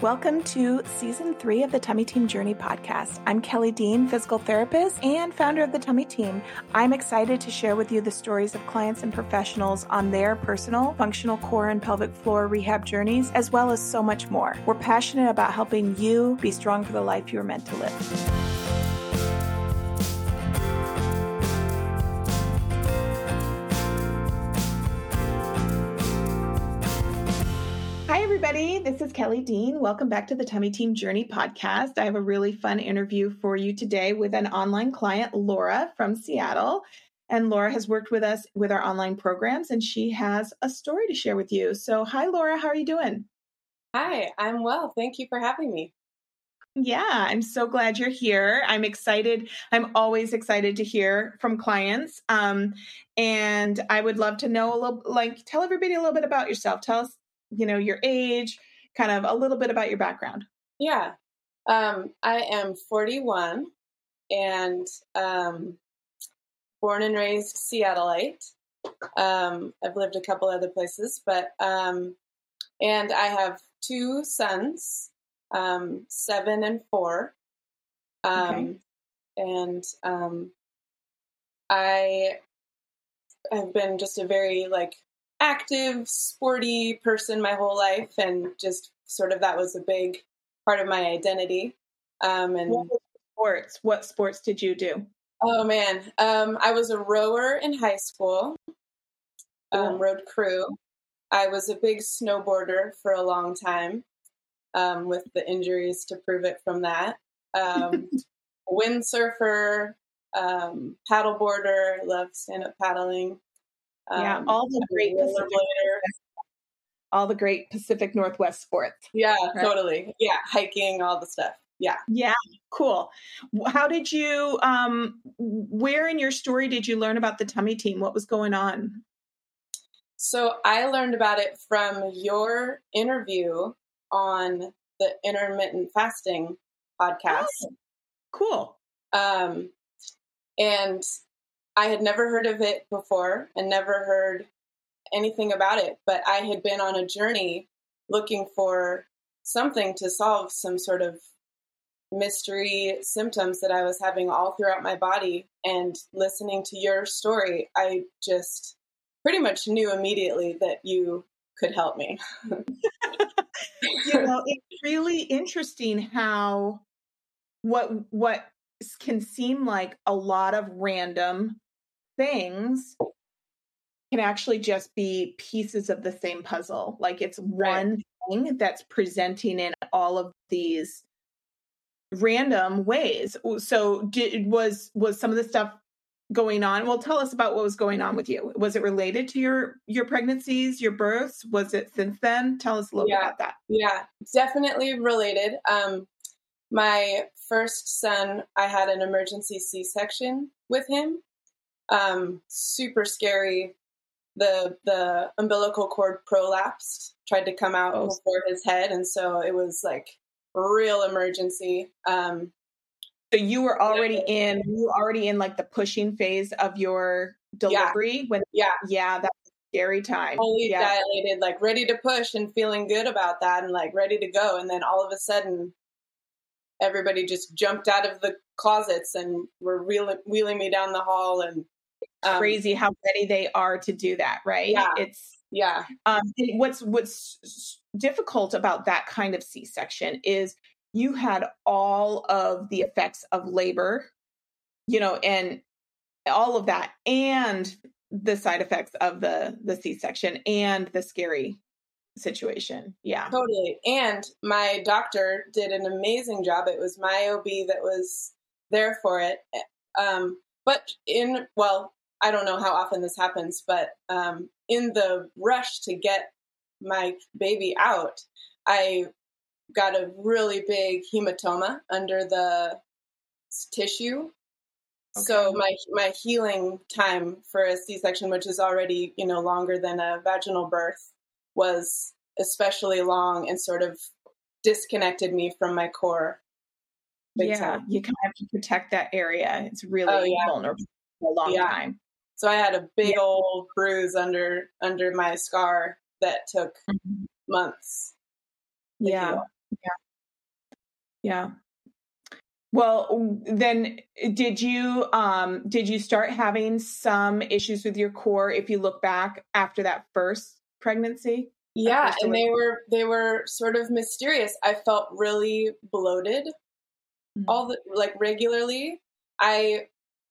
Welcome to season three of the Tummy Team Journey podcast. I'm Kelly Dean, physical therapist and founder of the Tummy Team. I'm excited to share with you the stories of clients and professionals on their personal, functional core and pelvic floor rehab journeys, as well as so much more. We're passionate about helping you be strong for the life you are meant to live. Everybody. This is Kelly Dean. Welcome back to the Tummy Team Journey podcast. I have a really fun interview for you today with an online client, Laura from Seattle. And Laura has worked with us with our online programs, and she has a story to share with you. So, hi, Laura. How are you doing? Hi, I'm well. Thank you for having me. Yeah, I'm so glad you're here. I'm excited. I'm always excited to hear from clients. Um, and I would love to know a little, like, tell everybody a little bit about yourself. Tell us you know, your age, kind of a little bit about your background. Yeah. Um, I am 41 and um, born and raised Seattleite. Um, I've lived a couple other places, but um, and I have two sons, um, seven and four. Um, okay. And um, I have been just a very like active, sporty person my whole life, and just sort of that was a big part of my identity. Um, and what sports? What sports did you do? Oh man, um, I was a rower in high school. Um, Rode crew. I was a big snowboarder for a long time, um, with the injuries to prove it from that. Um, windsurfer, um, paddleboarder, love stand up paddling. Yeah, um, all the great Pacific, all the great Pacific Northwest sports. Yeah, right? totally. Yeah, hiking, all the stuff. Yeah. Yeah, cool. How did you um where in your story did you learn about the tummy team? What was going on? So, I learned about it from your interview on the intermittent fasting podcast. Oh, cool. Um and I had never heard of it before and never heard anything about it, but I had been on a journey looking for something to solve some sort of mystery symptoms that I was having all throughout my body. And listening to your story, I just pretty much knew immediately that you could help me. you know, it's really interesting how what what can seem like a lot of random things can actually just be pieces of the same puzzle. Like it's one thing that's presenting in all of these random ways. So did was was some of the stuff going on? Well, tell us about what was going on with you. Was it related to your your pregnancies, your births? Was it since then? Tell us a little yeah. bit about that. Yeah, definitely related. Um my first son, I had an emergency C-section with him um, super scary. The the umbilical cord prolapsed, tried to come out oh. before his head, and so it was like real emergency. Um, so you were already yeah. in you were already in like the pushing phase of your delivery yeah. when yeah yeah that's a scary time. Fully yeah. dilated, like ready to push and feeling good about that and like ready to go, and then all of a sudden everybody just jumped out of the closets and were wheeling, wheeling me down the hall and um, crazy how ready they are to do that, right? Yeah. It's yeah. Um, what's what's difficult about that kind of C-section is you had all of the effects of labor, you know, and all of that, and the side effects of the the C-section and the scary situation. Yeah. Totally. And my doctor did an amazing job. It was my OB that was there for it. Um, but in well, I don't know how often this happens, but um, in the rush to get my baby out, I got a really big hematoma under the tissue. Okay. So my my healing time for a C-section, which is already you know longer than a vaginal birth, was especially long and sort of disconnected me from my core. yeah, time. you kind of have to protect that area. It's really oh, yeah. vulnerable for a long yeah. time. So I had a big yeah. old bruise under under my scar that took mm-hmm. months. Yeah. Yeah. Yeah. Well, then did you um did you start having some issues with your core if you look back after that first pregnancy? Yeah, and they were they were sort of mysterious. I felt really bloated mm-hmm. all the like regularly. I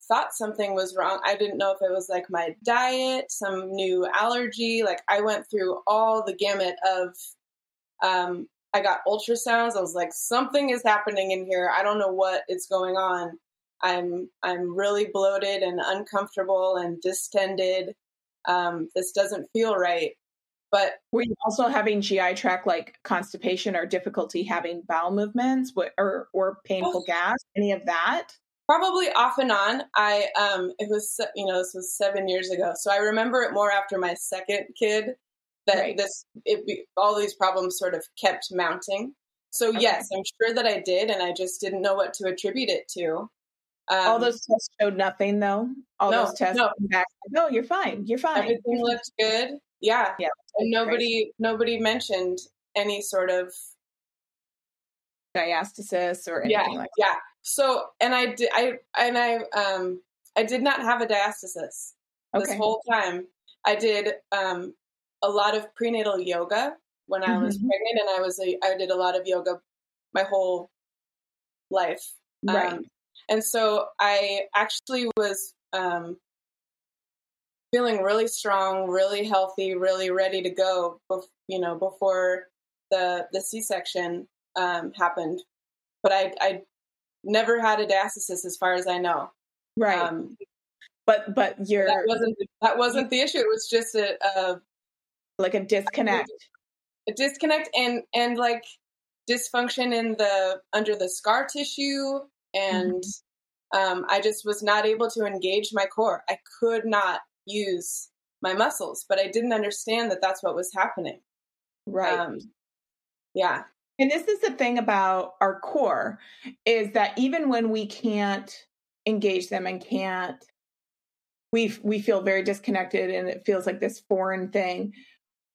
thought something was wrong. I didn't know if it was like my diet, some new allergy. Like I went through all the gamut of um I got ultrasounds. I was like, something is happening in here. I don't know what is going on. I'm I'm really bloated and uncomfortable and distended. Um, this doesn't feel right. But were you also having GI tract like constipation or difficulty having bowel movements or or painful gas? Any of that? Probably off and on. I um it was you know this was seven years ago, so I remember it more after my second kid that right. this it be, all these problems sort of kept mounting. So okay. yes, I'm sure that I did, and I just didn't know what to attribute it to. Um, all those tests showed nothing, though. All no, those tests no. back. No, you're fine. You're fine. Everything looked good. Yeah. Yeah. And nobody crazy. nobody mentioned any sort of diastasis or anything yeah, like that. So and I did I and I um I did not have a diastasis okay. this whole time. I did um a lot of prenatal yoga when I was mm-hmm. pregnant, and I was a, I did a lot of yoga my whole life. Right. Um, and so I actually was um, feeling really strong, really healthy, really ready to go. Bef- you know, before the the C section um, happened, but I I never had a diastasis as far as I know. Right. Um, but but you're that wasn't that wasn't the issue. It was just a, a like a disconnect a disconnect and and like dysfunction in the under the scar tissue and mm-hmm. um, i just was not able to engage my core i could not use my muscles but i didn't understand that that's what was happening right um, yeah and this is the thing about our core is that even when we can't engage them and can't we we feel very disconnected and it feels like this foreign thing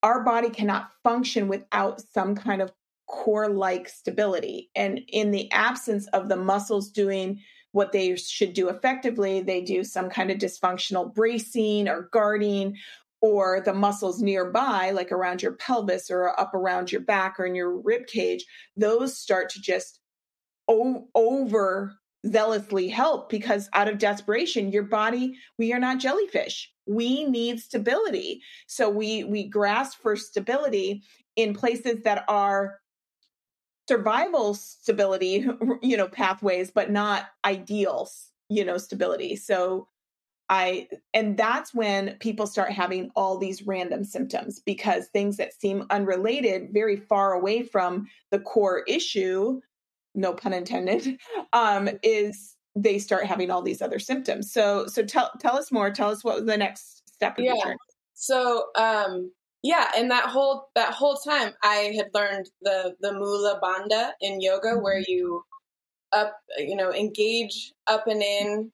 our body cannot function without some kind of core like stability. And in the absence of the muscles doing what they should do effectively, they do some kind of dysfunctional bracing or guarding, or the muscles nearby, like around your pelvis or up around your back or in your rib cage, those start to just o- over zealously help because out of desperation your body we are not jellyfish. We need stability. So we we grasp for stability in places that are survival stability you know pathways but not ideal you know stability. So i and that's when people start having all these random symptoms because things that seem unrelated very far away from the core issue no pun intended, um, is they start having all these other symptoms. So, so tell tell us more. Tell us what the next step. yeah. So, um, yeah, and that whole that whole time, I had learned the the Mula Bandha in yoga, mm-hmm. where you up, you know, engage up and in,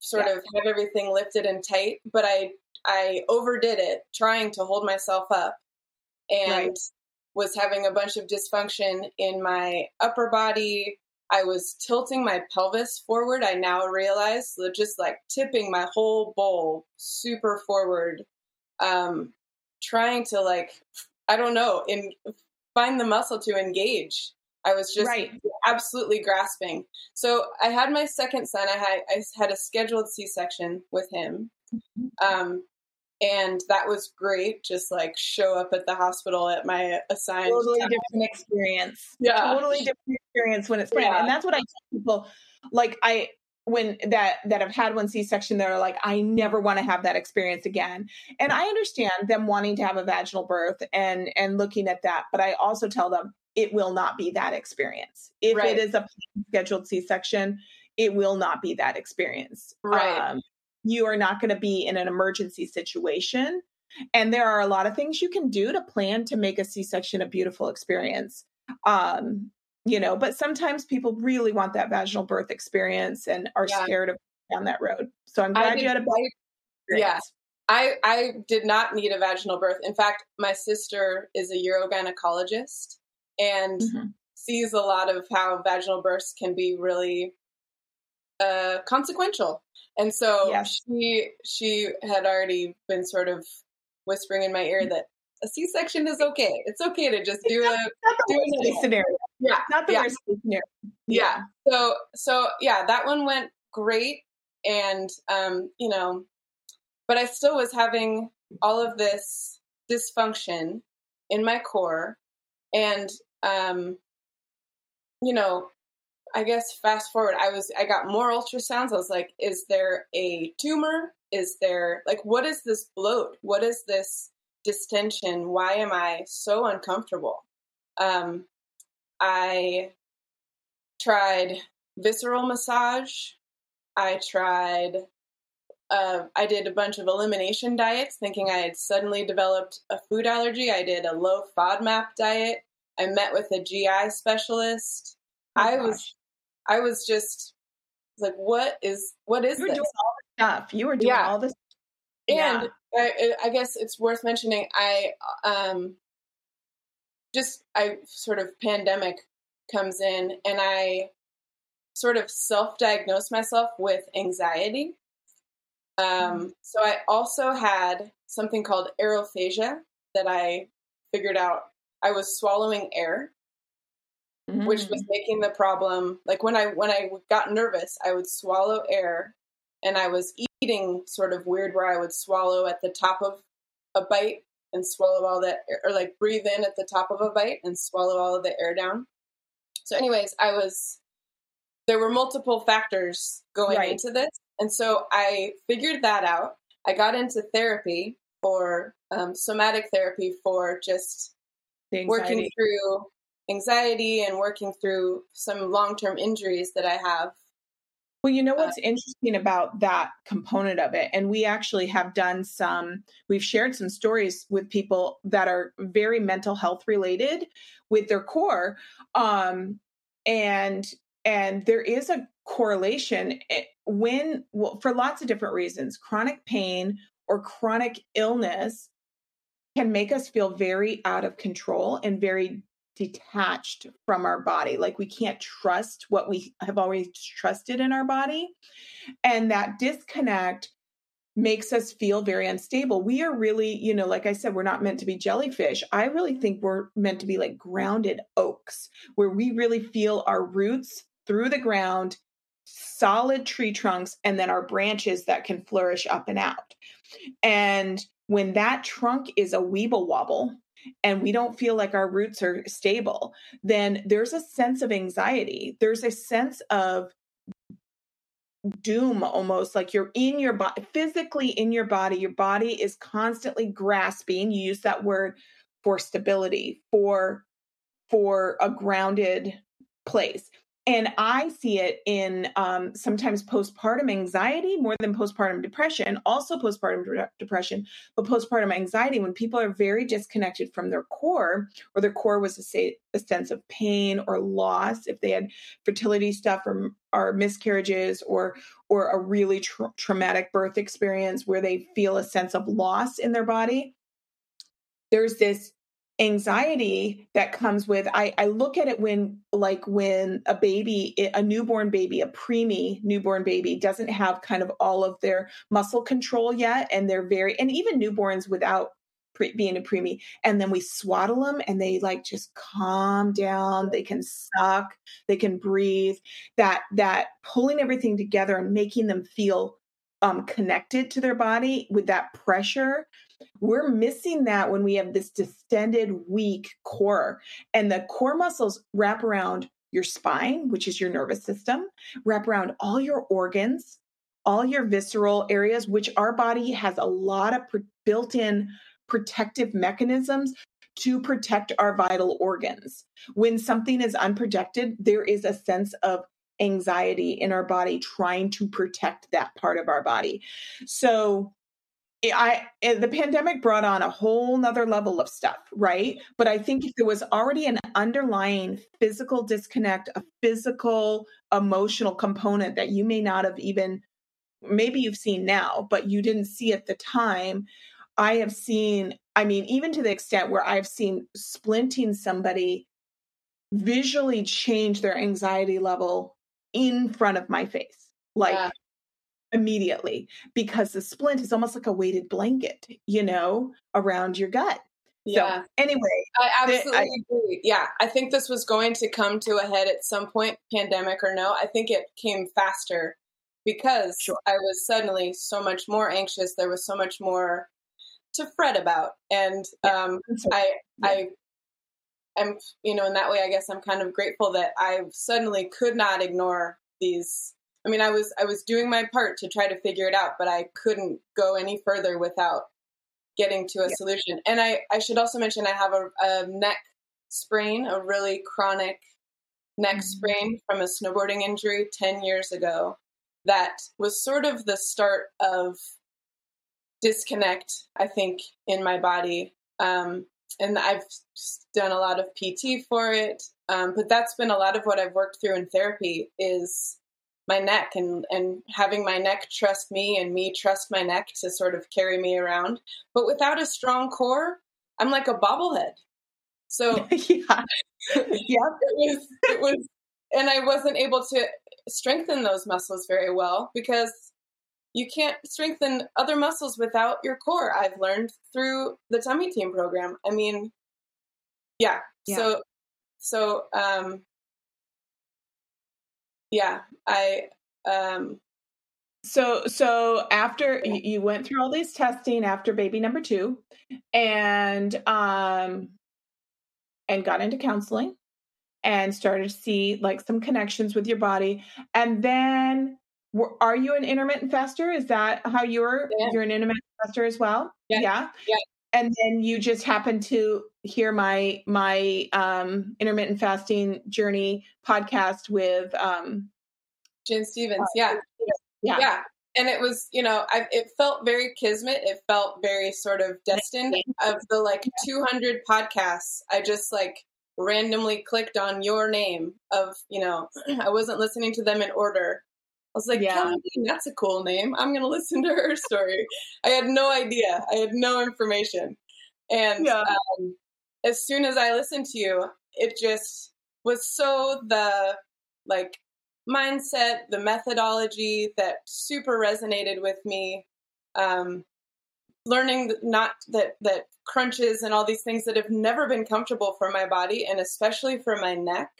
sort yeah. of have everything lifted and tight. But I I overdid it, trying to hold myself up, and right was having a bunch of dysfunction in my upper body. I was tilting my pelvis forward. I now realize just like tipping my whole bowl super forward, um, trying to like, I don't know, in, find the muscle to engage. I was just right. Absolutely grasping. So I had my second son. I had I had a scheduled C section with him. Mm-hmm. Um, and that was great just like show up at the hospital at my assigned totally time. different experience yeah totally different experience when it's planned yeah. and that's what i tell people like i when that that have had one c-section they're like i never want to have that experience again and i understand them wanting to have a vaginal birth and and looking at that but i also tell them it will not be that experience if right. it is a scheduled c-section it will not be that experience right um, you are not going to be in an emergency situation. And there are a lot of things you can do to plan to make a C section a beautiful experience. Um, you know, but sometimes people really want that vaginal birth experience and are yeah. scared of down that road. So I'm glad you had a I, Yeah. I, I did not need a vaginal birth. In fact, my sister is a urogynecologist and mm-hmm. sees a lot of how vaginal births can be really uh, consequential. And so yes. she she had already been sort of whispering in my ear that a C-section is okay. It's okay to just do a do a scenario. Yeah, not the yeah. worst scenario. Yeah. yeah. So so yeah, that one went great, and um, you know, but I still was having all of this dysfunction in my core, and um, you know, I guess fast forward, I was I got more ultrasounds. I was like, is there a tumor? Is there like what is this bloat? What is this distension? Why am I so uncomfortable? Um, I tried visceral massage. I tried. Uh, I did a bunch of elimination diets, thinking I had suddenly developed a food allergy. I did a low FODMAP diet. I met with a GI specialist. Oh, I gosh. was I was just like, what is what is you were this? Doing all this stuff. You were doing yeah. all this. And yeah. I, I, guess it's worth mentioning. I um, just I sort of pandemic comes in, and I sort of self-diagnosed myself with anxiety. Um, mm-hmm. so I also had something called aerophagia that I figured out. I was swallowing air mm-hmm. which was mm. making the problem like when I when I got nervous, I would swallow air, and I was eating sort of weird where I would swallow at the top of a bite and swallow all that air, or like breathe in at the top of a bite and swallow all of the air down. So, anyways, I was there were multiple factors going right. into this, and so I figured that out. I got into therapy or um, somatic therapy for just working through anxiety and working through some long term injuries that I have. Well, you know uh, what's uh, interesting about that component of it? And we actually have done some, we've shared some stories with people that are very mental health related with their core. Um, and and there is a correlation eh, when well, for lots of different reasons chronic pain or chronic illness can make us feel very out of control and very detached from our body. Like we can't trust what we have always trusted in our body. And that disconnect makes us feel very unstable. We are really, you know, like I said, we're not meant to be jellyfish. I really think we're meant to be like grounded oaks, where we really feel our roots through the ground, solid tree trunks, and then our branches that can flourish up and out. And when that trunk is a weeble wobble, and we don't feel like our roots are stable, then there's a sense of anxiety. There's a sense of doom almost like you're in your body physically in your body your body is constantly grasping you use that word for stability for for a grounded place and I see it in um, sometimes postpartum anxiety more than postpartum depression, also postpartum de- depression, but postpartum anxiety when people are very disconnected from their core, or their core was a, say, a sense of pain or loss, if they had fertility stuff or, or miscarriages or or a really tra- traumatic birth experience where they feel a sense of loss in their body. There's this anxiety that comes with I, I look at it when like when a baby a newborn baby a preemie newborn baby doesn't have kind of all of their muscle control yet and they're very and even newborns without pre, being a preemie and then we swaddle them and they like just calm down they can suck they can breathe that that pulling everything together and making them feel um, connected to their body with that pressure we're missing that when we have this distended, weak core. And the core muscles wrap around your spine, which is your nervous system, wrap around all your organs, all your visceral areas, which our body has a lot of pre- built in protective mechanisms to protect our vital organs. When something is unprotected, there is a sense of anxiety in our body trying to protect that part of our body. So, I eh, the pandemic brought on a whole nother level of stuff, right? But I think if there was already an underlying physical disconnect, a physical emotional component that you may not have even maybe you've seen now, but you didn't see at the time. I have seen, I mean, even to the extent where I've seen splinting somebody visually change their anxiety level in front of my face. Like yeah. Immediately because the splint is almost like a weighted blanket, you know, around your gut. Yeah. So anyway, I absolutely I, agree. Yeah, I think this was going to come to a head at some point, pandemic or no. I think it came faster because sure. I was suddenly so much more anxious. There was so much more to fret about, and um, I, yeah. I, am, you know, in that way, I guess I'm kind of grateful that I suddenly could not ignore these. I mean, I was I was doing my part to try to figure it out, but I couldn't go any further without getting to a yeah. solution. And I, I should also mention I have a, a neck sprain, a really chronic neck mm-hmm. sprain from a snowboarding injury 10 years ago that was sort of the start of disconnect, I think, in my body. Um, and I've done a lot of PT for it. Um, but that's been a lot of what I've worked through in therapy is my neck and, and having my neck trust me and me trust my neck to sort of carry me around. But without a strong core, I'm like a bobblehead. So yeah, yeah, it was, it was, and I wasn't able to strengthen those muscles very well because you can't strengthen other muscles without your core. I've learned through the tummy team program. I mean, yeah. yeah. So, so, um, yeah, I, um, so so after you went through all these testing after baby number two and um and got into counseling and started to see like some connections with your body. And then, are you an intermittent faster? Is that how you're? Yeah. You're an intermittent faster as well. Yeah. yeah. Yeah. And then you just happened to hear my my um, intermittent fasting journey podcast with um, Gin Stephens. Uh, yeah. yeah. Yeah. And it was, you know, I, it felt very kismet. It felt very sort of destined. Of the like 200 podcasts, I just like randomly clicked on your name of, you know, I wasn't listening to them in order. I was like, yeah. that's a cool name. I'm going to listen to her story. I had no idea. I had no information. And yeah. um, as soon as I listened to you, it just was so the like mindset, the methodology that super resonated with me. Um, learning not that that crunches and all these things that have never been comfortable for my body and especially for my neck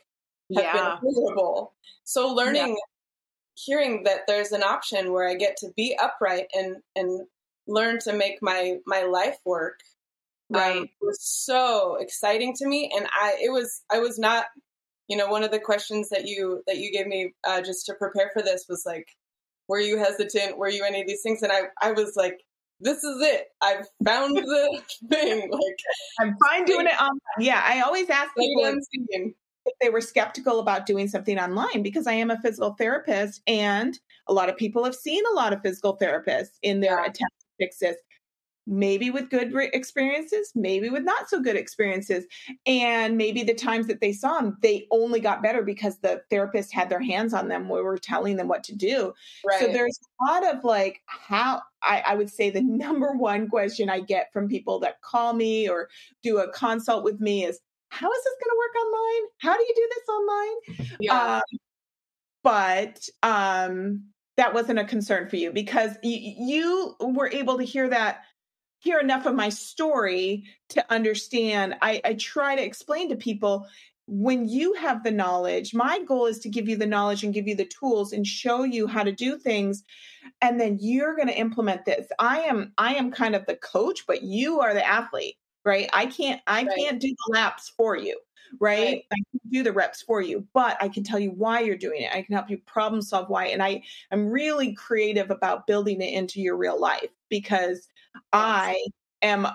have yeah. been horrible. So learning, yeah. hearing that there's an option where I get to be upright and and learn to make my my life work, right, um, was so exciting to me. And I it was I was not, you know, one of the questions that you that you gave me uh, just to prepare for this was like, were you hesitant? Were you any of these things? And I I was like this is it. I've found the thing. Like I'm fine doing it online. Yeah, I always ask people if they were skeptical about doing something online because I am a physical therapist, and a lot of people have seen a lot of physical therapists in their yeah. attempt to fix this maybe with good experiences, maybe with not so good experiences. And maybe the times that they saw them, they only got better because the therapist had their hands on them. We were telling them what to do. Right. So there's a lot of like how I, I would say the number one question I get from people that call me or do a consult with me is, how is this going to work online? How do you do this online? Yeah. Um, but um, that wasn't a concern for you because y- you were able to hear that hear enough of my story to understand. I, I try to explain to people when you have the knowledge, my goal is to give you the knowledge and give you the tools and show you how to do things and then you're going to implement this. I am I am kind of the coach, but you are the athlete, right? I can't I right. can't do the laps for you, right? right? I can do the reps for you, but I can tell you why you're doing it. I can help you problem solve why and I am really creative about building it into your real life because I am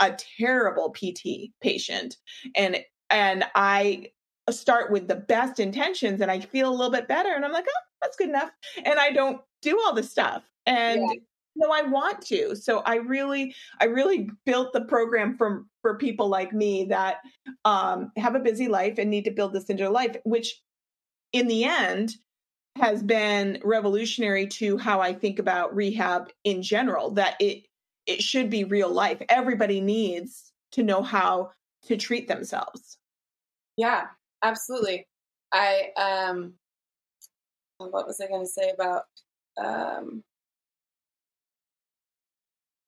a terrible PT patient and and I start with the best intentions and I feel a little bit better and I'm like, "Oh, that's good enough." And I don't do all the stuff. And yeah. no I want to. So I really I really built the program from for people like me that um have a busy life and need to build this into their life, which in the end has been revolutionary to how I think about rehab in general that it it should be real life. Everybody needs to know how to treat themselves. Yeah. absolutely. I um, what was I going to say about um,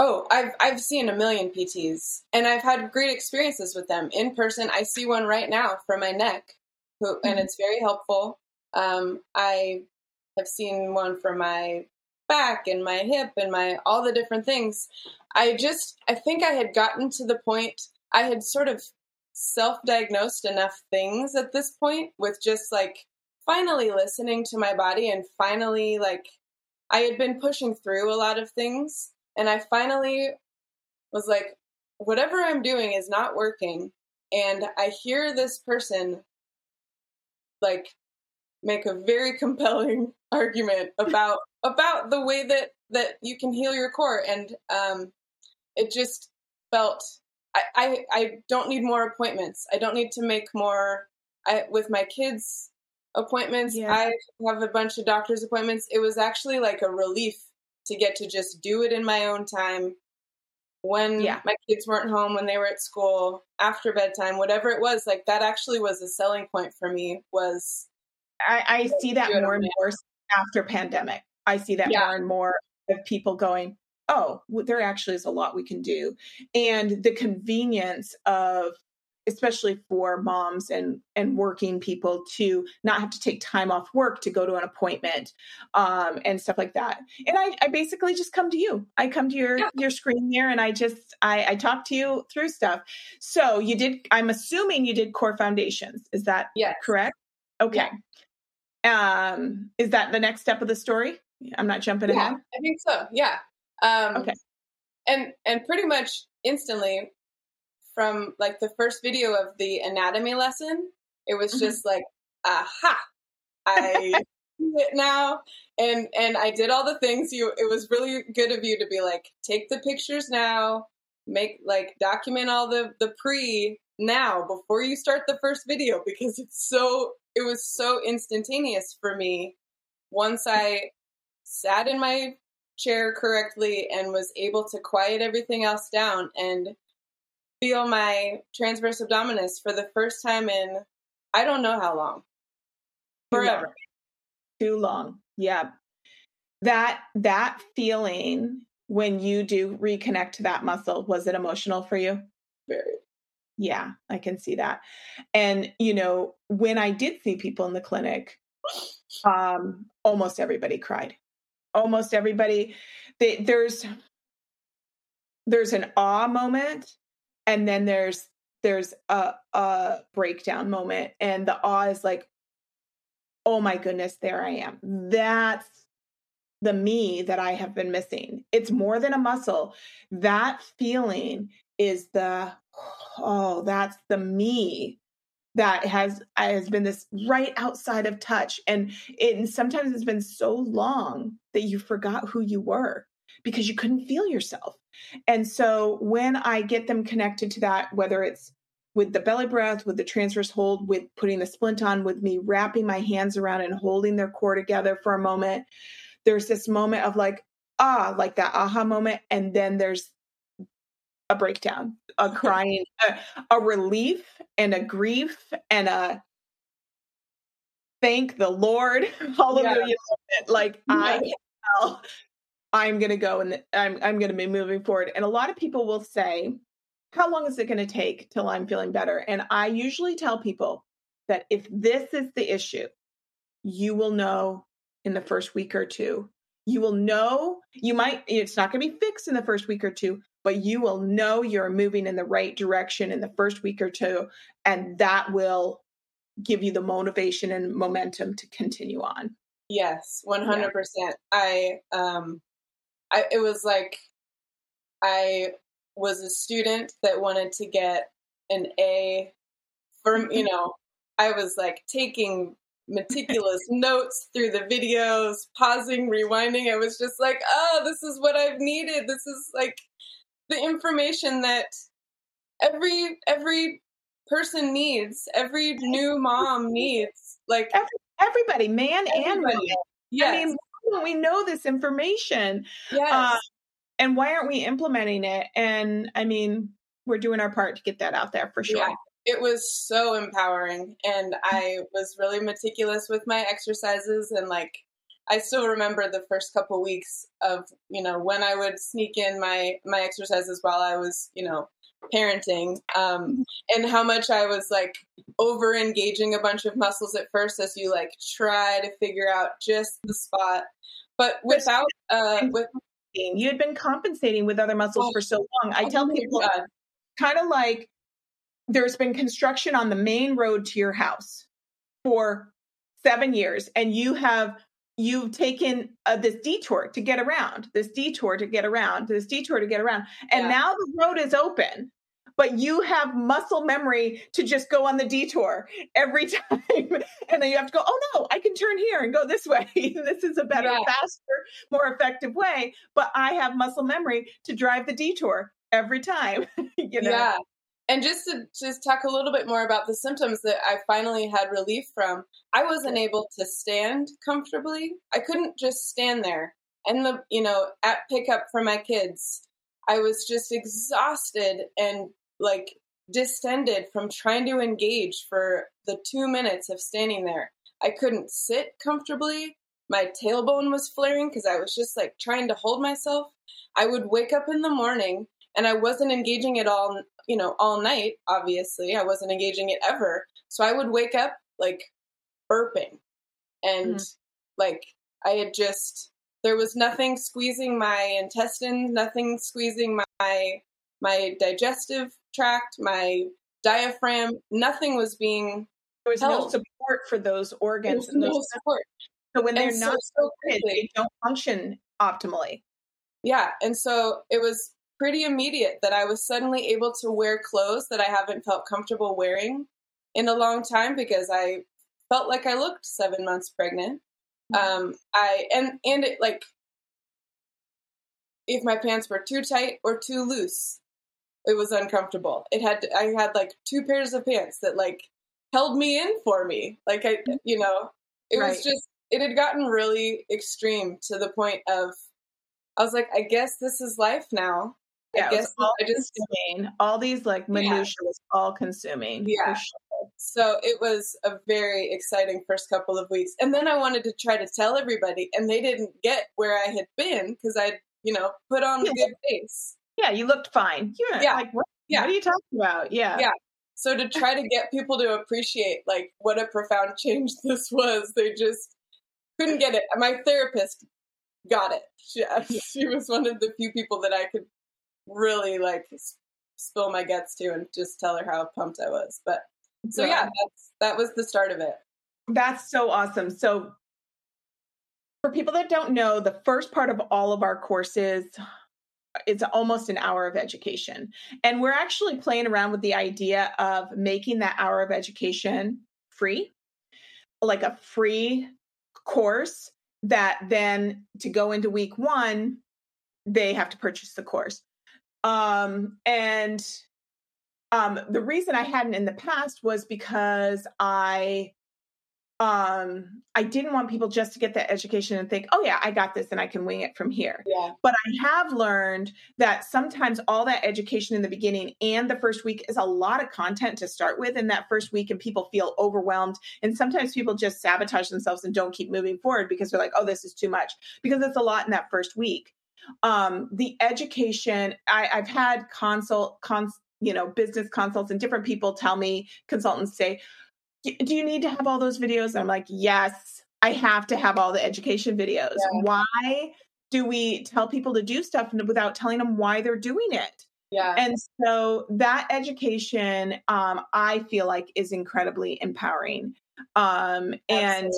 Oh, I've I've seen a million PTs, and I've had great experiences with them in person. I see one right now for my neck, who, mm-hmm. and it's very helpful. Um, I have seen one for my back and my hip and my all the different things. I just I think I had gotten to the point I had sort of self-diagnosed enough things at this point with just like finally listening to my body and finally like I had been pushing through a lot of things and I finally was like, whatever I'm doing is not working. And I hear this person like make a very compelling argument about about the way that that you can heal your core and um it just felt I, I I don't need more appointments. I don't need to make more I with my kids appointments. Yeah. I have a bunch of doctor's appointments. It was actually like a relief to get to just do it in my own time when yeah. my kids weren't home, when they were at school, after bedtime, whatever it was. Like that actually was a selling point for me. Was I, I see that more and more after pandemic. I see that yeah. more and more of people going, oh, there actually is a lot we can do. And the convenience of especially for moms and and working people to not have to take time off work to go to an appointment um, and stuff like that and I, I basically just come to you i come to your yeah. your screen there and i just I, I talk to you through stuff so you did i'm assuming you did core foundations is that yeah correct okay yeah. Um is that the next step of the story? I'm not jumping yeah, ahead. I think so yeah. Um okay. and and pretty much instantly from like the first video of the anatomy lesson, it was mm-hmm. just like, aha, I do it now. And and I did all the things you it was really good of you to be like, take the pictures now, make like document all the the pre now before you start the first video because it's so it was so instantaneous for me once I sat in my chair correctly and was able to quiet everything else down and feel my transverse abdominis for the first time in I don't know how long. Forever. Too long. Too long. Yeah. That that feeling when you do reconnect to that muscle, was it emotional for you? Very. Yeah, I can see that. And you know, when I did see people in the clinic, um, almost everybody cried. Almost everybody. They, there's there's an awe moment and then there's there's a, a breakdown moment and the awe is like oh my goodness there i am that's the me that i have been missing it's more than a muscle that feeling is the oh that's the me that has has been this right outside of touch and it sometimes it's been so long that you forgot who you were because you couldn't feel yourself. And so when I get them connected to that, whether it's with the belly breath, with the transverse hold, with putting the splint on, with me wrapping my hands around and holding their core together for a moment, there's this moment of like, ah, like that aha moment. And then there's a breakdown, a crying, a, a relief and a grief and a thank the Lord. Hallelujah. Like. I can tell I'm going to go and I'm I'm going to be moving forward. And a lot of people will say, "How long is it going to take till I'm feeling better?" And I usually tell people that if this is the issue, you will know in the first week or two. You will know you might it's not going to be fixed in the first week or two, but you will know you're moving in the right direction in the first week or two and that will give you the motivation and momentum to continue on. Yes, 100%. Yeah. I um I, it was like I was a student that wanted to get an A from, you know, I was like taking meticulous notes through the videos, pausing, rewinding. I was just like, oh, this is what I've needed. This is like the information that every every person needs, every new mom needs. Like every, everybody, man everybody. and woman. Yes. I mean, don't we know this information? Yes. Uh, and why aren't we implementing it? And I mean, we're doing our part to get that out there for sure. Yeah. it was so empowering and i was really meticulous with my exercises and like i still remember the first couple weeks of you know when i would sneak in my my exercises while i was you know parenting um and how much i was like over engaging a bunch of muscles at first as you like try to figure out just the spot. But without uh with you had been compensating with other muscles oh, for so long. I tell people kind of like there's been construction on the main road to your house for seven years and you have you've taken uh, this detour to get around this detour to get around this detour to get around and yeah. now the road is open but you have muscle memory to just go on the detour every time and then you have to go oh no i can turn here and go this way this is a better yeah. faster more effective way but i have muscle memory to drive the detour every time you know yeah and just to just talk a little bit more about the symptoms that I finally had relief from, I wasn't able to stand comfortably. I couldn't just stand there. And the, you know, at pickup for my kids, I was just exhausted and like distended from trying to engage for the two minutes of standing there. I couldn't sit comfortably. My tailbone was flaring because I was just like trying to hold myself. I would wake up in the morning and I wasn't engaging at all you know, all night, obviously. I wasn't engaging it ever. So I would wake up like burping. And mm. like I had just there was nothing squeezing my intestines, nothing squeezing my my digestive tract, my diaphragm, nothing was being there was held. no support for those organs and no support. So when they're and not so, supported, they don't function optimally. Yeah, and so it was pretty immediate that I was suddenly able to wear clothes that I haven't felt comfortable wearing in a long time because I felt like I looked seven months pregnant. Mm-hmm. Um, I and and it like if my pants were too tight or too loose, it was uncomfortable. It had to, I had like two pairs of pants that like held me in for me. Like I, you know, it right. was just it had gotten really extreme to the point of I was like, I guess this is life now yeah, I guess all I just consuming. all these like minutia yeah. was all consuming. Yeah. Sure. So it was a very exciting first couple of weeks. And then I wanted to try to tell everybody and they didn't get where I had been because I'd, you know, put on yeah. a good face. Yeah, you looked fine. Yeah. like what, yeah. what are you talking about? Yeah. Yeah. So to try to get people to appreciate like what a profound change this was, they just couldn't get it. My therapist got it. She, she was one of the few people that I could really like spill my guts to and just tell her how pumped I was. But so yeah, that's that was the start of it. That's so awesome. So for people that don't know, the first part of all of our courses it's almost an hour of education. And we're actually playing around with the idea of making that hour of education free, like a free course that then to go into week one, they have to purchase the course. Um, and um, the reason I hadn't in the past was because I um i didn't want people just to get that education and think oh yeah i got this and i can wing it from here. Yeah. but i have learned that sometimes all that education in the beginning and the first week is a lot of content to start with in that first week and people feel overwhelmed and sometimes people just sabotage themselves and don't keep moving forward because they're like oh this is too much. Because it's a lot in that first week um, the education I, i've had consult cons, you know business consults and different people tell me consultants say do you need to have all those videos? And i'm like yes i have to have all the education videos. Yeah. why do we tell people to do stuff without telling them why they're doing it? Yeah. And so that education um, i feel like is incredibly empowering um, and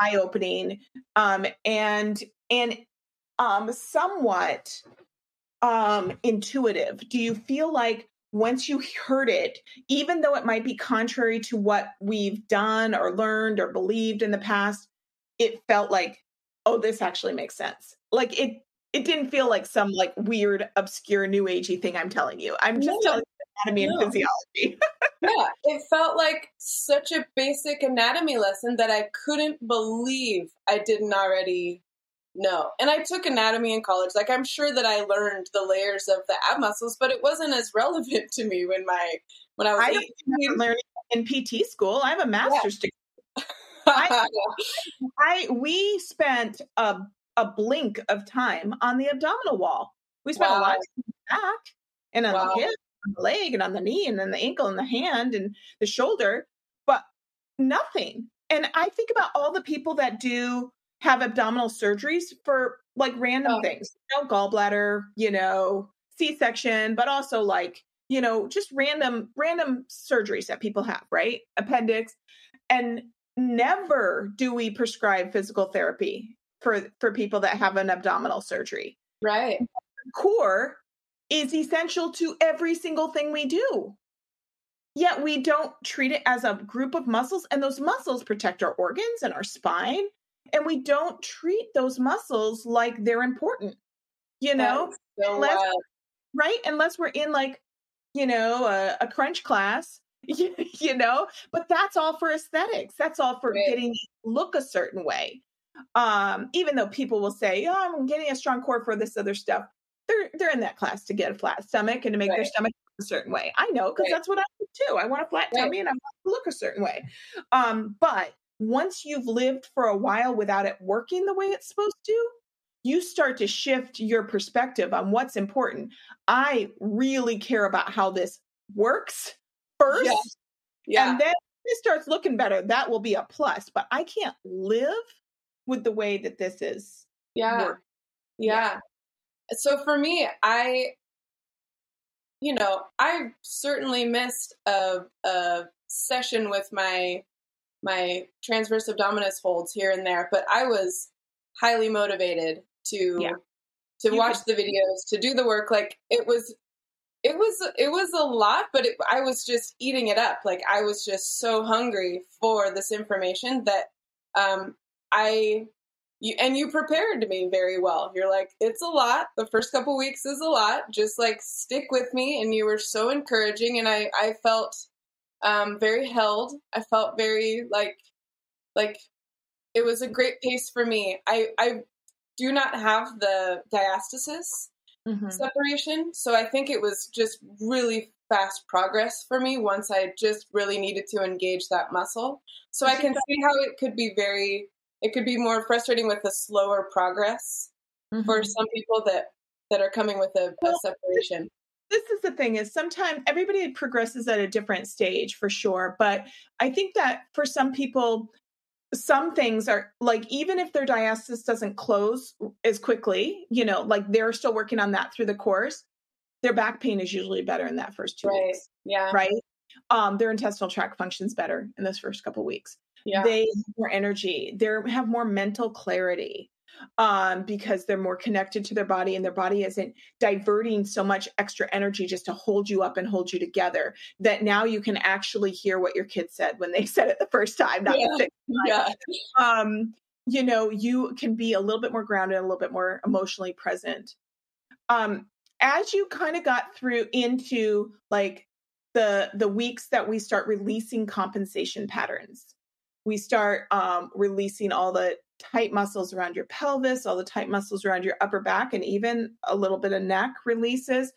eye-opening um, and and um, somewhat um, intuitive? Do you feel like once you heard it, even though it might be contrary to what we've done or learned or believed in the past, it felt like, oh, this actually makes sense. Like it, it didn't feel like some like weird, obscure, new agey thing. I'm telling you, I'm just no, telling you anatomy no. and physiology. yeah, it felt like such a basic anatomy lesson that I couldn't believe I didn't already no. And I took anatomy in college. Like I'm sure that I learned the layers of the ab muscles, but it wasn't as relevant to me when my when I was I 18. learning in PT school. I have a master's yeah. degree. I, I we spent a a blink of time on the abdominal wall. We spent wow. a lot of time back and on wow. the hip, on the leg, and on the knee, and then the ankle, and the hand, and the shoulder, but nothing. And I think about all the people that do have abdominal surgeries for like random oh. things, you know, gallbladder, you know, C-section, but also like you know just random random surgeries that people have, right? Appendix, and never do we prescribe physical therapy for for people that have an abdominal surgery. Right. Core is essential to every single thing we do. Yet we don't treat it as a group of muscles and those muscles protect our organs and our spine and we don't treat those muscles like they're important. You know? So unless, right? Unless we're in like, you know, a, a crunch class you know but that's all for aesthetics that's all for right. getting look a certain way um, even though people will say, "Oh, I'm getting a strong core for this other stuff," they're they're in that class to get a flat stomach and to make right. their stomach a certain way. I know because right. that's what I do too. I want a flat tummy and I want to look a certain way. Um, but once you've lived for a while without it working the way it's supposed to, you start to shift your perspective on what's important. I really care about how this works first. Yeah. yeah. And then it starts looking better. That will be a plus. But I can't live with the way that this is. Yeah. yeah. Yeah. So for me, I, you know, I certainly missed a, a session with my my transverse abdominis holds here and there, but I was highly motivated to yeah. to you watch could- the videos, to do the work. Like it was it was it was a lot but it, i was just eating it up like i was just so hungry for this information that um, I you and you prepared me very well. You're like, it's a lot. The first couple weeks is a lot. Just like stick with me. And you were so encouraging, and I I felt um, very held. I felt very like like it was a great pace for me. I I do not have the diastasis mm-hmm. separation, so I think it was just really fast progress for me once I just really needed to engage that muscle. So I can see how it could be very it could be more frustrating with a slower progress mm-hmm. for some people that that are coming with a, a separation this is the thing is sometimes everybody progresses at a different stage for sure but i think that for some people some things are like even if their diastasis doesn't close as quickly you know like they're still working on that through the course their back pain is usually better in that first two right. weeks yeah right um their intestinal tract functions better in those first couple weeks yeah. they have more energy they have more mental clarity um, because they're more connected to their body and their body isn't diverting so much extra energy just to hold you up and hold you together that now you can actually hear what your kids said when they said it the first time not yeah. the yeah. um you know you can be a little bit more grounded a little bit more emotionally present um as you kind of got through into like the the weeks that we start releasing compensation patterns we start um, releasing all the tight muscles around your pelvis, all the tight muscles around your upper back, and even a little bit of neck releases.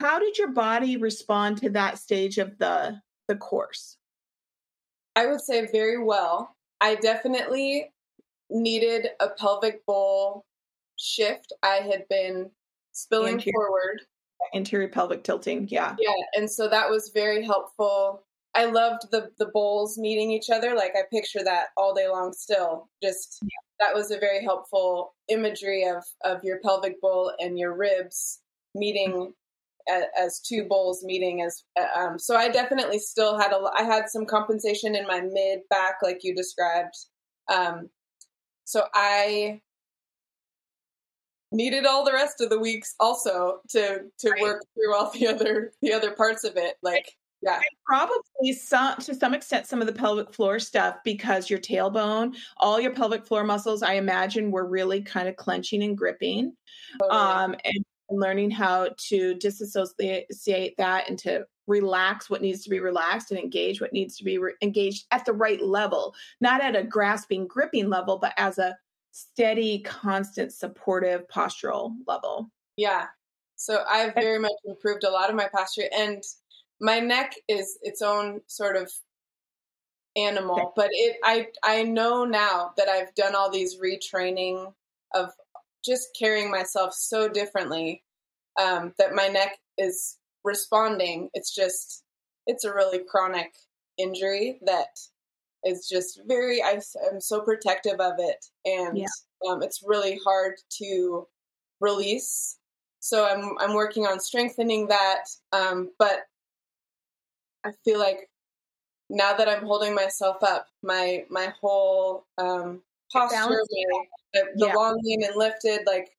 How did your body respond to that stage of the the course? I would say very well. I definitely needed a pelvic bowl shift. I had been spilling anterior, forward. Anterior pelvic tilting, yeah. Yeah, and so that was very helpful I loved the the bowls meeting each other. Like I picture that all day long. Still, just yeah. that was a very helpful imagery of of your pelvic bowl and your ribs meeting mm-hmm. as, as, two bowls meeting. As uh, um, so, I definitely still had a. I had some compensation in my mid back, like you described. Um, so I needed all the rest of the weeks also to to right. work through all the other the other parts of it like yeah. And probably some to some extent some of the pelvic floor stuff because your tailbone, all your pelvic floor muscles, I imagine were really kind of clenching and gripping. Totally. Um, and learning how to disassociate that and to relax what needs to be relaxed and engage what needs to be re- engaged at the right level, not at a grasping, gripping level, but as a steady, constant, supportive postural level. Yeah. So I've very much improved a lot of my posture and my neck is its own sort of animal, but it I I know now that I've done all these retraining of just carrying myself so differently um, that my neck is responding. It's just it's a really chronic injury that is just very I, am so protective of it and yeah. um, it's really hard to release so i'm i'm working on strengthening that um, but i feel like now that i'm holding myself up my my whole um, posture the, the yeah. long lean and lifted like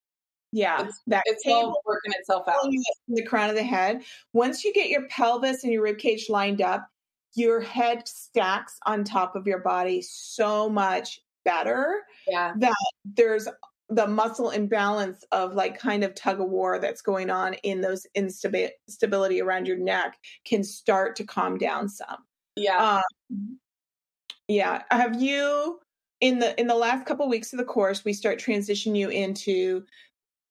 yeah, it's, that it's all working itself out. The crown of the head. Once you get your pelvis and your rib cage lined up, your head stacks on top of your body so much better. Yeah. That there's the muscle imbalance of like kind of tug of war that's going on in those instability around your neck can start to calm down some. Yeah. Um, yeah. Have you in the in the last couple of weeks of the course we start transition you into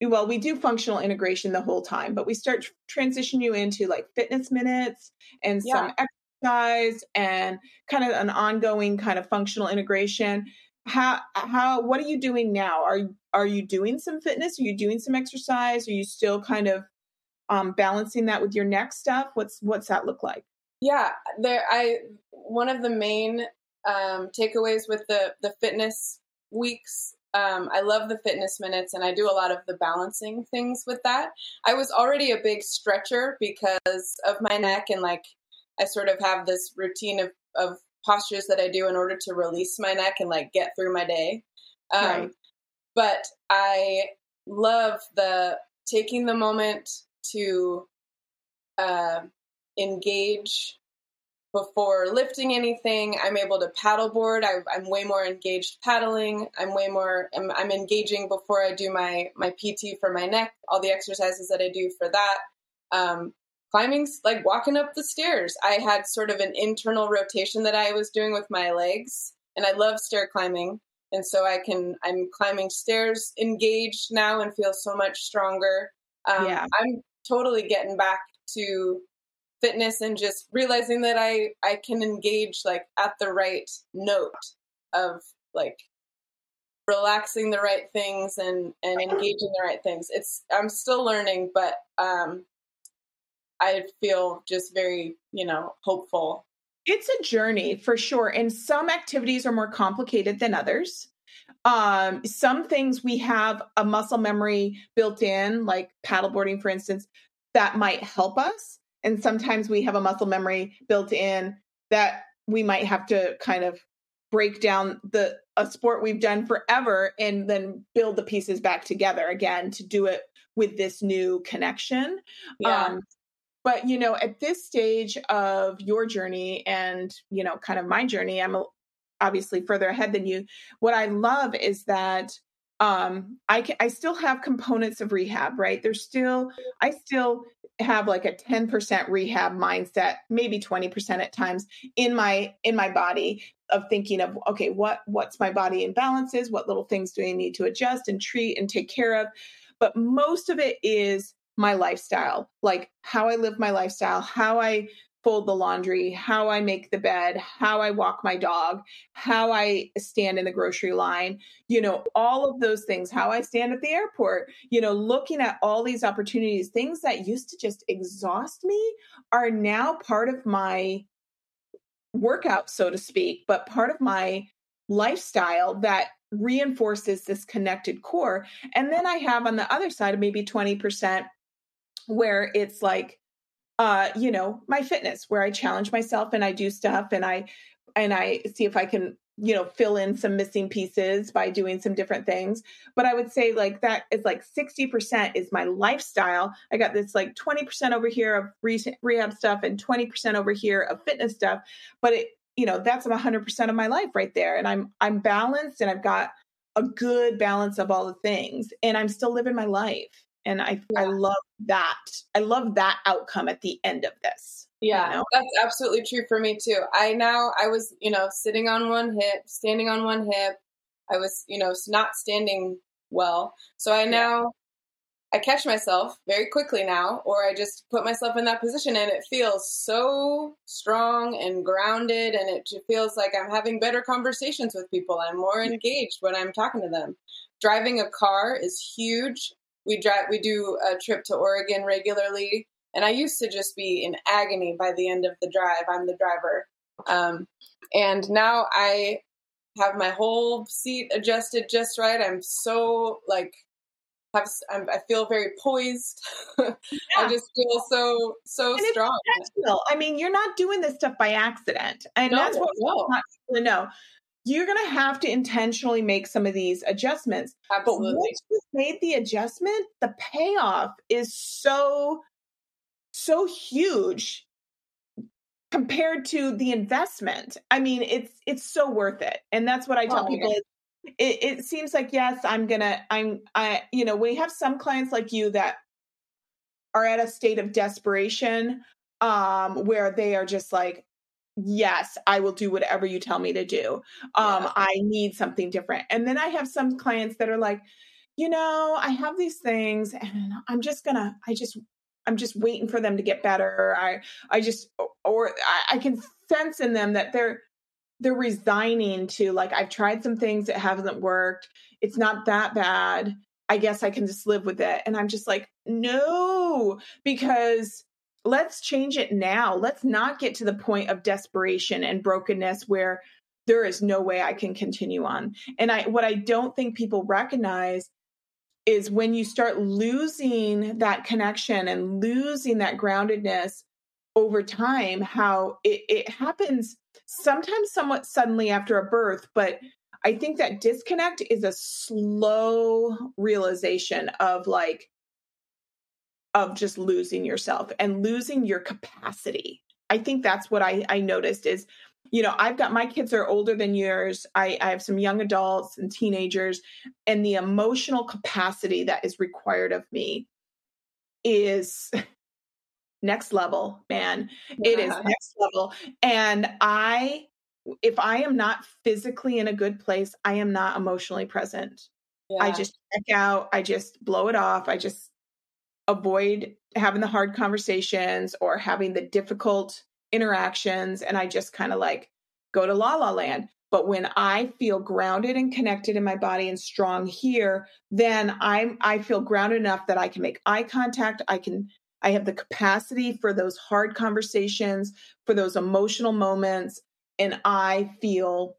well we do functional integration the whole time but we start transition you into like fitness minutes and yeah. some exercise and kind of an ongoing kind of functional integration how how what are you doing now? Are are you doing some fitness? Are you doing some exercise? Are you still kind of um, balancing that with your next stuff? What's what's that look like? Yeah there i one of the main um, takeaways with the the fitness weeks um, I love the fitness minutes and I do a lot of the balancing things with that. I was already a big stretcher because of my neck and like I sort of have this routine of, of postures that I do in order to release my neck and like get through my day. Um, right. But I love the taking the moment to uh, engage before lifting anything. I'm able to paddleboard. I, am way more engaged paddling. I'm way more. I'm, I'm, engaging before I do my my PT for my neck. All the exercises that I do for that. Um, climbing, like walking up the stairs. I had sort of an internal rotation that I was doing with my legs, and I love stair climbing. And so I can. I'm climbing stairs engaged now and feel so much stronger. Um, yeah. I'm totally getting back to fitness and just realizing that I I can engage like at the right note of like relaxing the right things and and engaging the right things. It's I'm still learning, but um I feel just very, you know, hopeful. It's a journey for sure. And some activities are more complicated than others. Um, some things we have a muscle memory built in, like paddleboarding, for instance, that might help us and sometimes we have a muscle memory built in that we might have to kind of break down the a sport we've done forever and then build the pieces back together again to do it with this new connection yeah. Um, but you know at this stage of your journey and you know kind of my journey i'm obviously further ahead than you. What i love is that um i can, i still have components of rehab right? There's still i still have like a 10% rehab mindset maybe 20% at times in my in my body of thinking of okay what what's my body imbalances what little things do i need to adjust and treat and take care of? But most of it is my lifestyle like how i live my lifestyle how i fold the laundry, how I make the bed, how I walk my dog, how I stand in the grocery line, you know, all of those things, how I stand at the airport, you know, looking at all these opportunities, things that used to just exhaust me are now part of my workout, so to speak, but part of my lifestyle that reinforces this connected core. And then I have on the other side, maybe 20% where it's like, uh, you know, my fitness where I challenge myself and I do stuff and I and I see if I can, you know, fill in some missing pieces by doing some different things. But I would say like that is like 60% is my lifestyle. I got this like 20% over here of rehab stuff and 20% over here of fitness stuff. But it, you know, that's 100% of my life right there. And I'm I'm balanced and I've got a good balance of all the things and I'm still living my life and i yeah. i love that i love that outcome at the end of this yeah you know? that's absolutely true for me too i now i was you know sitting on one hip standing on one hip I was, you know, not standing well. So I now I catch myself very quickly now, or I just put myself in that position and it feels so strong and grounded. And it feels like I'm having better conversations with people. I'm more engaged when I'm talking to them. Driving a car is huge. We drive, we do a trip to Oregon regularly. And I used to just be in agony by the end of the drive. I'm the driver. Um, and now I have my whole seat adjusted just right. I'm so like have I'm, i feel very poised. Yeah. I just feel so so and strong. I mean, you're not doing this stuff by accident, and no, that's what no. we want know. You're going to have to intentionally make some of these adjustments. Absolutely. But once you've made the adjustment, the payoff is so so huge compared to the investment. I mean, it's it's so worth it, and that's what I tell oh, people. Yeah it, it seems like yes i'm gonna i'm i you know we have some clients like you that are at a state of desperation um where they are just like yes i will do whatever you tell me to do um yeah. i need something different and then i have some clients that are like you know i have these things and i'm just gonna i just i'm just waiting for them to get better i i just or I, I can sense in them that they're they're resigning to like I've tried some things that haven't worked. It's not that bad. I guess I can just live with it. And I'm just like, no, because let's change it now. Let's not get to the point of desperation and brokenness where there is no way I can continue on. And I what I don't think people recognize is when you start losing that connection and losing that groundedness over time, how it, it happens sometimes somewhat suddenly after a birth, but I think that disconnect is a slow realization of like, of just losing yourself and losing your capacity. I think that's what I, I noticed is, you know, I've got my kids are older than yours. I, I have some young adults and teenagers, and the emotional capacity that is required of me is next level, man. Yeah. It is next level. And I, if I am not physically in a good place, I am not emotionally present. Yeah. I just check out, I just blow it off. I just avoid having the hard conversations or having the difficult interactions. And I just kind of like go to la la land. But when I feel grounded and connected in my body and strong here, then I'm I feel grounded enough that I can make eye contact. I can I have the capacity for those hard conversations, for those emotional moments, and I feel,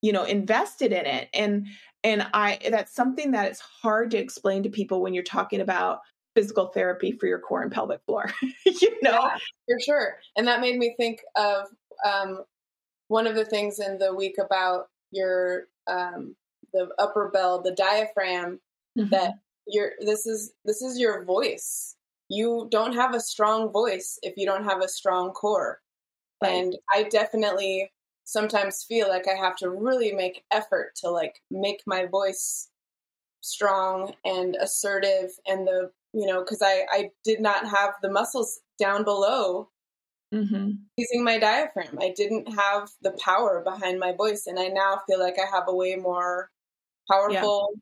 you know, invested in it. And and I that's something that it's hard to explain to people when you're talking about physical therapy for your core and pelvic floor. you know, yeah, for sure. And that made me think of um, one of the things in the week about your um, the upper bell, the diaphragm, mm-hmm. that your this is this is your voice you don't have a strong voice if you don't have a strong core. Right. And I definitely sometimes feel like I have to really make effort to like make my voice strong and assertive and the you know because I I did not have the muscles down below mm-hmm. using my diaphragm. I didn't have the power behind my voice, and I now feel like I have a way more powerful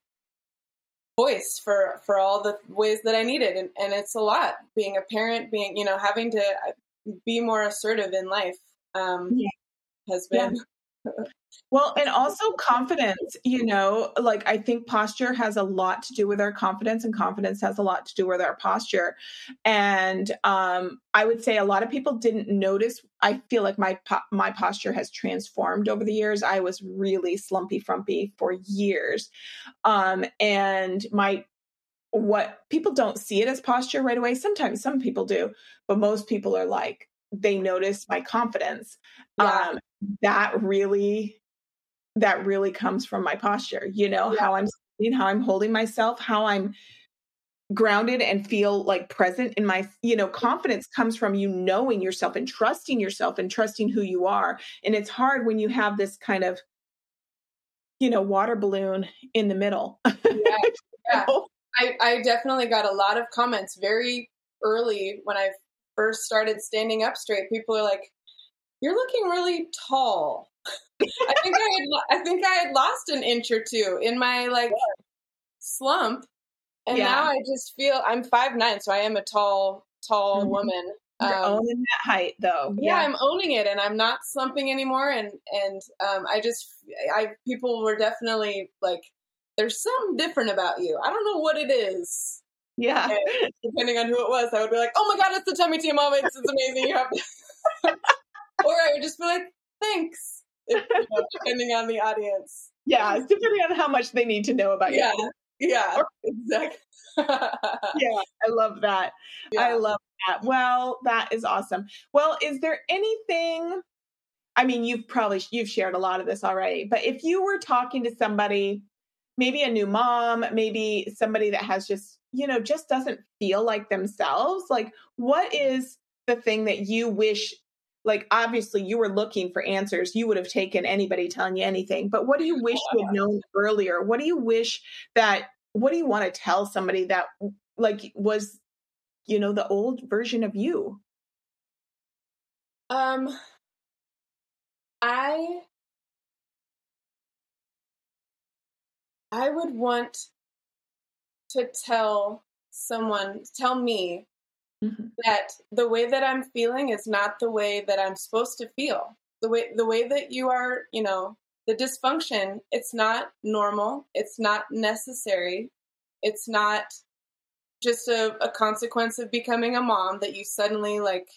voice for for all the ways that I needed, and, and it's a lot. Being a parent, being you know having to uh, be more assertive in life um, yeah. has been. Yeah. Well, and also confidence, you know, like I think posture has a lot to do with our confidence and confidence has a lot to do with our posture. And um I would say a lot of people didn't notice. I feel like my my posture has transformed over the years. I was really slumpy frumpy for years. Um and my what people don't see it as posture right away. Sometimes some people do, but most people are like they notice my confidence. Yeah. Um that really that really comes from my posture, you know, yeah. how I'm sitting, how I'm holding myself, how I'm grounded and feel like present in my you know confidence comes from you knowing yourself and trusting yourself and trusting who you are and it's hard when you have this kind of you know water balloon in the middle yeah, yeah. I, I definitely got a lot of comments very early when i first started standing up straight people are like you're looking really tall I think I had I think I had lost an inch or two in my like slump, and yeah. now I just feel I'm five nine, so I am a tall tall mm-hmm. woman. You're um, owning that height, though. Yeah, yeah, I'm owning it, and I'm not slumping anymore. And and um, I just, I people were definitely like, "There's something different about you." I don't know what it is. Yeah. And depending on who it was, I would be like, "Oh my god, it's the Tummy Team moment! It's amazing!" You have, or I would just be like, "Thanks," if, you know, depending on the audience. Yeah, depending on how much they need to know about yeah. you. Yeah, exactly. yeah, I love that. Yeah. I love that. Well, that is awesome. Well, is there anything I mean, you've probably you've shared a lot of this already, but if you were talking to somebody, maybe a new mom, maybe somebody that has just, you know, just doesn't feel like themselves, like what is the thing that you wish like obviously you were looking for answers. You would have taken anybody telling you anything. But what do you wish you had known earlier? What do you wish that what do you want to tell somebody that like was you know the old version of you? Um i i would want to tell someone tell me mm-hmm. that the way that i'm feeling is not the way that i'm supposed to feel. The way the way that you are you know the dysfunction it's not normal. It's not necessary. It's not just a, a consequence of becoming a mom that you suddenly like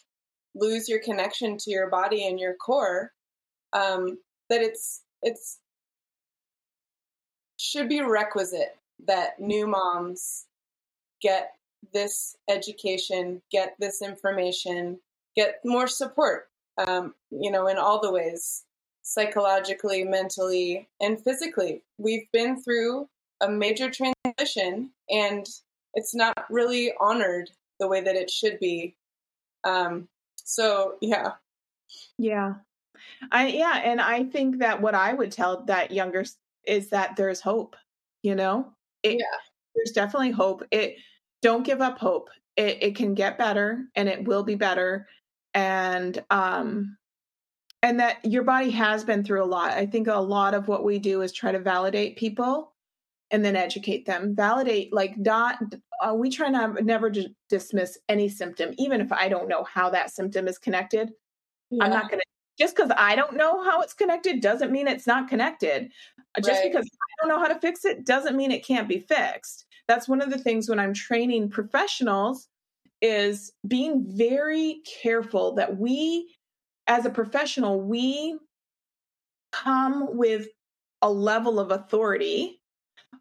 lose your connection to your body and your core um, that it's it's should be requisite that new moms get this education get this information get more support um, you know in all the ways psychologically mentally and physically we've been through a major transition and it's not really honored the way that it should be. Um, so yeah. Yeah. I yeah, and I think that what I would tell that younger is that there's hope, you know? It, yeah. There's definitely hope. It don't give up hope. It it can get better and it will be better and um and that your body has been through a lot. I think a lot of what we do is try to validate people and then educate them validate like not uh, we try to never d- dismiss any symptom even if i don't know how that symptom is connected yeah. i'm not going to just because i don't know how it's connected doesn't mean it's not connected just right. because i don't know how to fix it doesn't mean it can't be fixed that's one of the things when i'm training professionals is being very careful that we as a professional we come with a level of authority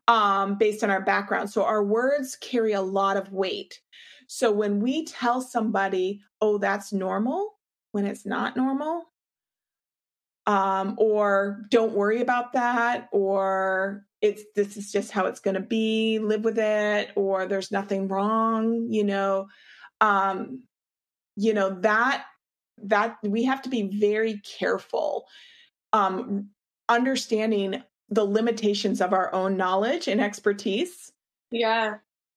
um, based on our background. So our words carry a lot of weight. So when we tell somebody, oh, that's normal, when it's not normal, um, or don't worry about that, or it's this is just how it's going to be, live with it, or there's nothing wrong, you know, um, you know that that we have to be very careful um, understanding the limitations of our own knowledge and expertise yeah.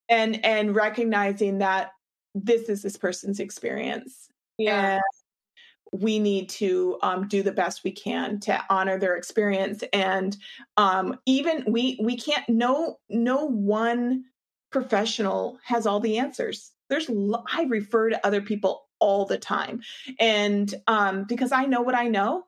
and and recognizing that this is this person's experience. Yeah we need to um, do the best we can to honor their experience. And um, even we we can't no no one professional has all the answers. There's i refer to other people all the time. And um, because i know what i know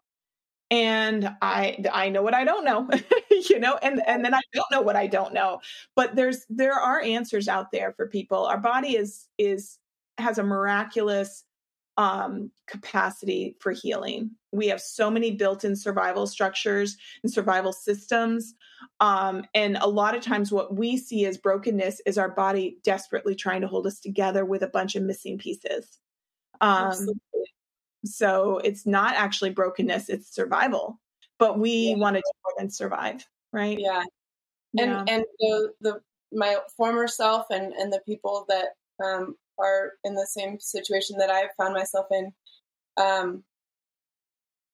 and i i know what i don't know you know and and then i don't know what i don't know. But there's there are answers out there for people. Our body is is has a miraculous um capacity for healing we have so many built-in survival structures and survival systems um and a lot of times what we see as brokenness is our body desperately trying to hold us together with a bunch of missing pieces um So it's not actually brokenness, it's survival. But we yeah. want to do more than survive, right? Yeah. And yeah. and the the my former self and and the people that um, are in the same situation that I've found myself in, um,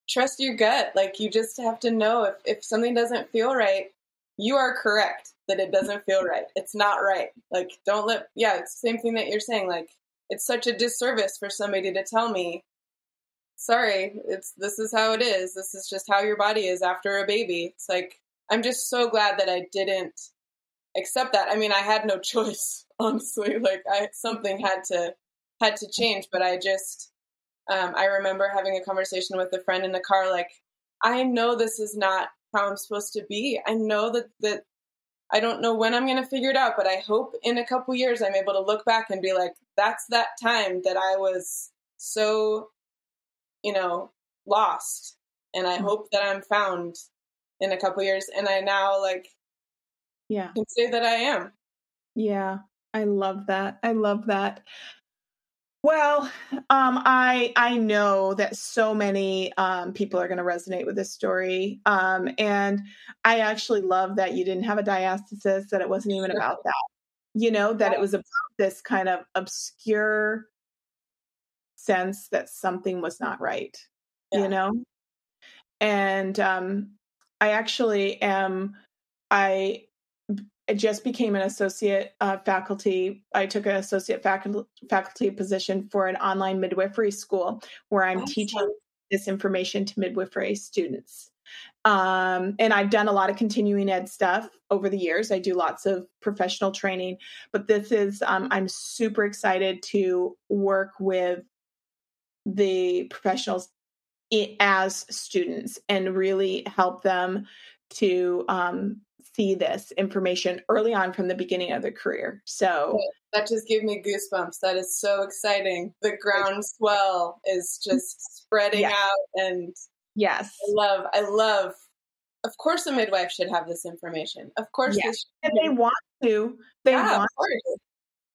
trust your gut. Like you just have to know if if something doesn't feel right, you are correct that it doesn't feel right. It's not right. Like don't let yeah, it's the same thing that you're saying. Like it's such a disservice for somebody to tell me sorry, it's this is how it is. This is just how your body is after a baby. It's like I'm just so glad that I didn't accept that. I mean, I had no choice, honestly. Like I something had to had to change, but I just um, I remember having a conversation with a friend in the car, like, I know this is not how I'm supposed to be. I know that that I don't know when I'm going to figure it out, but I hope in a couple years I'm able to look back and be like, that's that time that I was so, you know, lost. And I mm-hmm. hope that I'm found in a couple years. And I now like, yeah, can say that I am. Yeah, I love that. I love that. Well, um, I I know that so many um, people are going to resonate with this story, um, and I actually love that you didn't have a diastasis. That it wasn't even about that. You know that it was about this kind of obscure sense that something was not right. Yeah. You know, and um, I actually am. I I just became an associate uh, faculty. I took an associate faculty, faculty position for an online midwifery school where I'm awesome. teaching this information to midwifery students. Um, and I've done a lot of continuing ed stuff over the years. I do lots of professional training, but this is, um, I'm super excited to work with the professionals as students and really help them to um, see this information early on from the beginning of their career. So that just gave me goosebumps. That is so exciting. The groundswell is just spreading yes. out and yes. I love I love of course a midwife should have this information. Of course yes. they and they want to. They yeah, want to.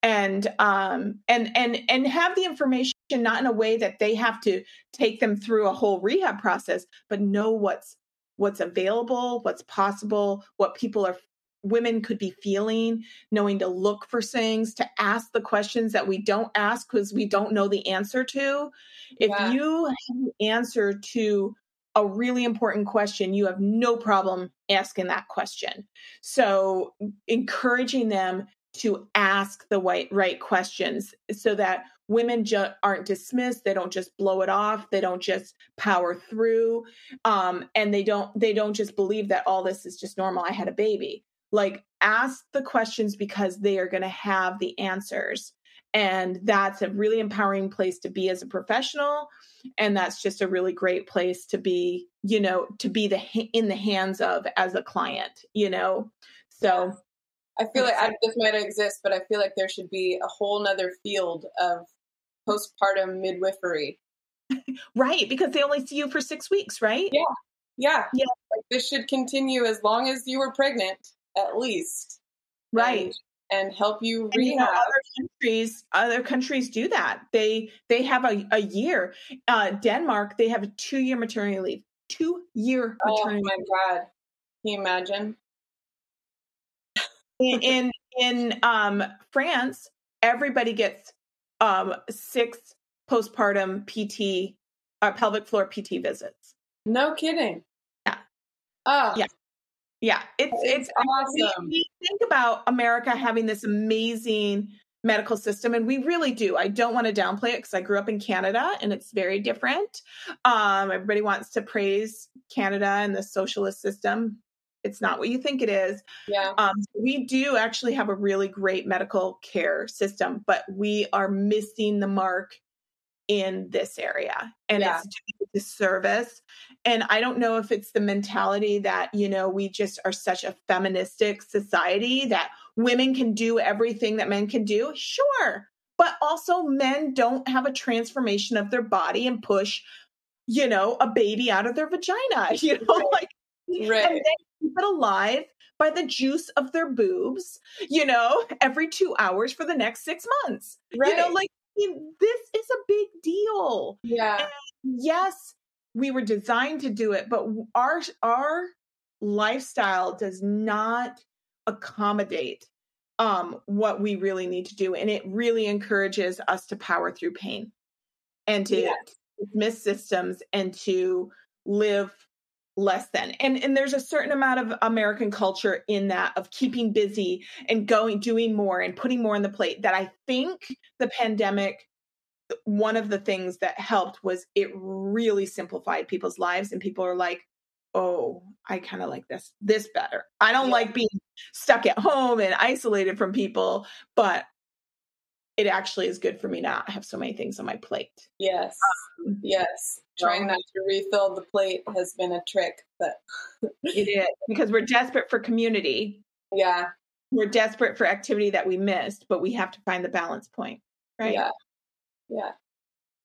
And um and and and have the information not in a way that they have to take them through a whole rehab process, but know what's what's available, what's possible, what people are women could be feeling, knowing to look for things, to ask the questions that we don't ask because we don't know the answer to. If yeah. you have an answer to a really important question, you have no problem asking that question. So, encouraging them to ask the right, right questions so that women ju- aren't dismissed they don't just blow it off they don't just power through um, and they don't they don't just believe that all this is just normal i had a baby. Like ask the questions because they are going to have the answers. And that's a really empowering place to be as a professional and that's just a really great place to be you know to be the in the hands of as a client you know? So I feel like I, this might exist, but I feel like there should be a whole nother field of postpartum midwifery. right, because they only see you for six weeks, right? Yeah. Yeah. Yeah. Like this should continue as long as you were pregnant, at least. Right. And, and help you and, you know, other countries, other countries do that. They they have a, a year. Uh, Denmark, they have a two year maternity leave. Two year maternity. Oh my god! Can you imagine? in in, in um, France, everybody gets um, six postpartum PT, uh, pelvic floor PT visits. No kidding. Yeah. Oh. Yeah. Yeah. It's, it's, it's awesome. We, we think about America having this amazing medical system and we really do i don't want to downplay it because i grew up in canada and it's very different um, everybody wants to praise canada and the socialist system it's not what you think it is. Yeah. Um, we do actually have a really great medical care system, but we are missing the mark in this area and yeah. it's doing disservice. And I don't know if it's the mentality that, you know, we just are such a feministic society that women can do everything that men can do. Sure. But also, men don't have a transformation of their body and push, you know, a baby out of their vagina, you know, right. like Right. And it alive by the juice of their boobs, you know, every two hours for the next six months. Right. You know, like I mean, this is a big deal. Yeah. And yes, we were designed to do it, but our our lifestyle does not accommodate um, what we really need to do, and it really encourages us to power through pain and to yes. dismiss systems and to live less than. And and there's a certain amount of american culture in that of keeping busy and going doing more and putting more on the plate that i think the pandemic one of the things that helped was it really simplified people's lives and people are like oh i kind of like this this better. I don't yeah. like being stuck at home and isolated from people but it actually is good for me not have so many things on my plate. Yes. Um, yes trying not to refill the plate has been a trick but it is because we're desperate for community. Yeah. We're desperate for activity that we missed but we have to find the balance point right? Yeah. Yeah.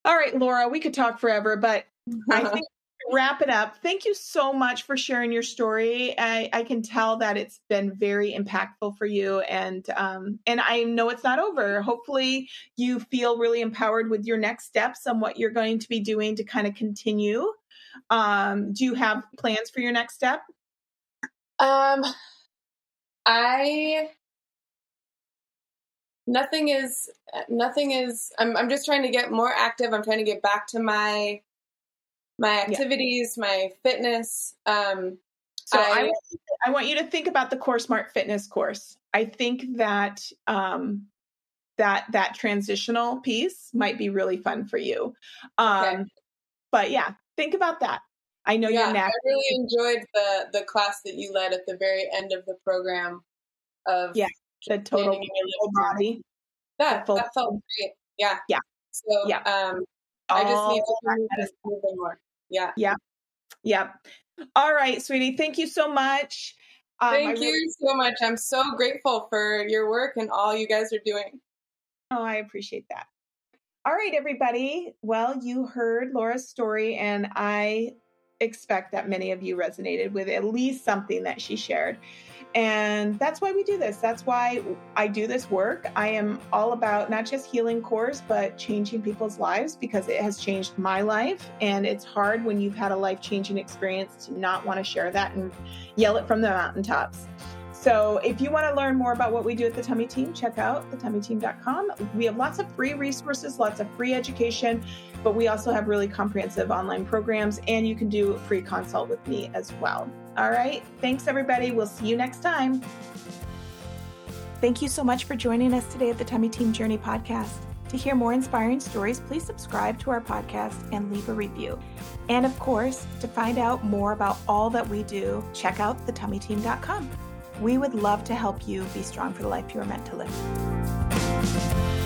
All right laura we could talk forever but i think wrap it up, thank you so much for sharing your story. I, I can tell that it's been very impactful for you, and um, and I know it's not over. Hopefully, you feel really empowered with your next steps and what you're going to be doing to kind of continue. Um, do you have plans for your next step? Um, I nothing is nothing is. I'm I'm just trying to get more active. I'm trying to get back to my my activities, yeah. my fitness. Um, so I, I, want I, want you to think about the Core Smart Fitness course. I think that um, that that transitional piece might be really fun for you. Um, okay. But yeah, think about that. I know yeah, you're. I really enjoyed the the class that you led at the very end of the program. Of yeah, the total, body. That that felt great. Yeah, yeah. So yeah. um, I just need to move more. Yeah. Yeah. Yeah. All right, sweetie. Thank you so much. Um, Thank really- you so much. I'm so grateful for your work and all you guys are doing. Oh, I appreciate that. All right, everybody. Well, you heard Laura's story, and I expect that many of you resonated with at least something that she shared. And that's why we do this. That's why I do this work. I am all about not just healing cores, but changing people's lives because it has changed my life. And it's hard when you've had a life changing experience to not want to share that and yell it from the mountaintops. So, if you want to learn more about what we do at the Tummy Team, check out thetummyteam.com. We have lots of free resources, lots of free education, but we also have really comprehensive online programs, and you can do a free consult with me as well. All right. Thanks, everybody. We'll see you next time. Thank you so much for joining us today at the Tummy Team Journey podcast. To hear more inspiring stories, please subscribe to our podcast and leave a review. And of course, to find out more about all that we do, check out thetummyteam.com. We would love to help you be strong for the life you are meant to live.